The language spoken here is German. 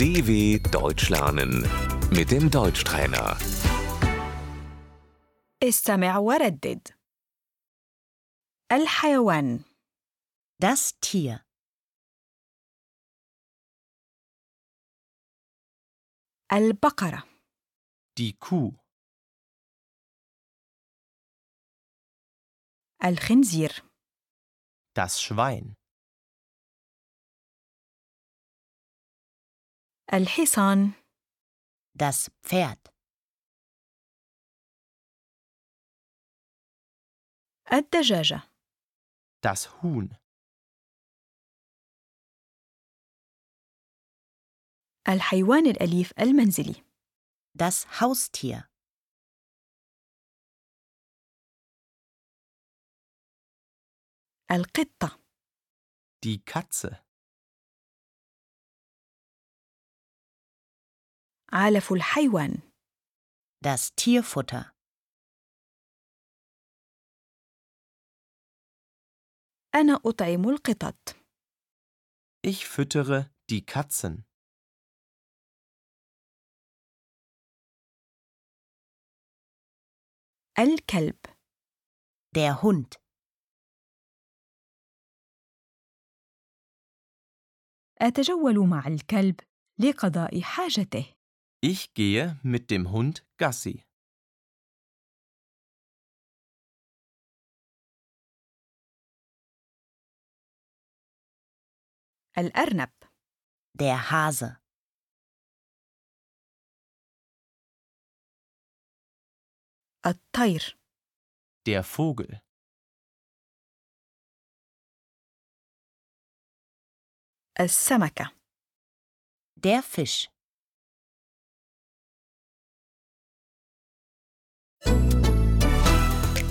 DW Deutsch lernen mit dem Deutschtrainer. استمع وردد الحيوان Das Tier. البقرة Die Kuh, الخنزير das Schwein, الحصان. Das Pferd. الدجاجة. Das Huhn, الحيوان الأليف المنزلي. Das Haustier. القطة. Die Katze, علف الحيوان. Das Tierfutter. أنا أطعم القطط. Ich füttere die Katzen, الكلب. Der Hund. أتجول مع الكلب لقضاء حاجته. ich gehe mit dem Hund Gassi, الأرنب Der Hase. الطير der Vogel, السمكة Der Fisch.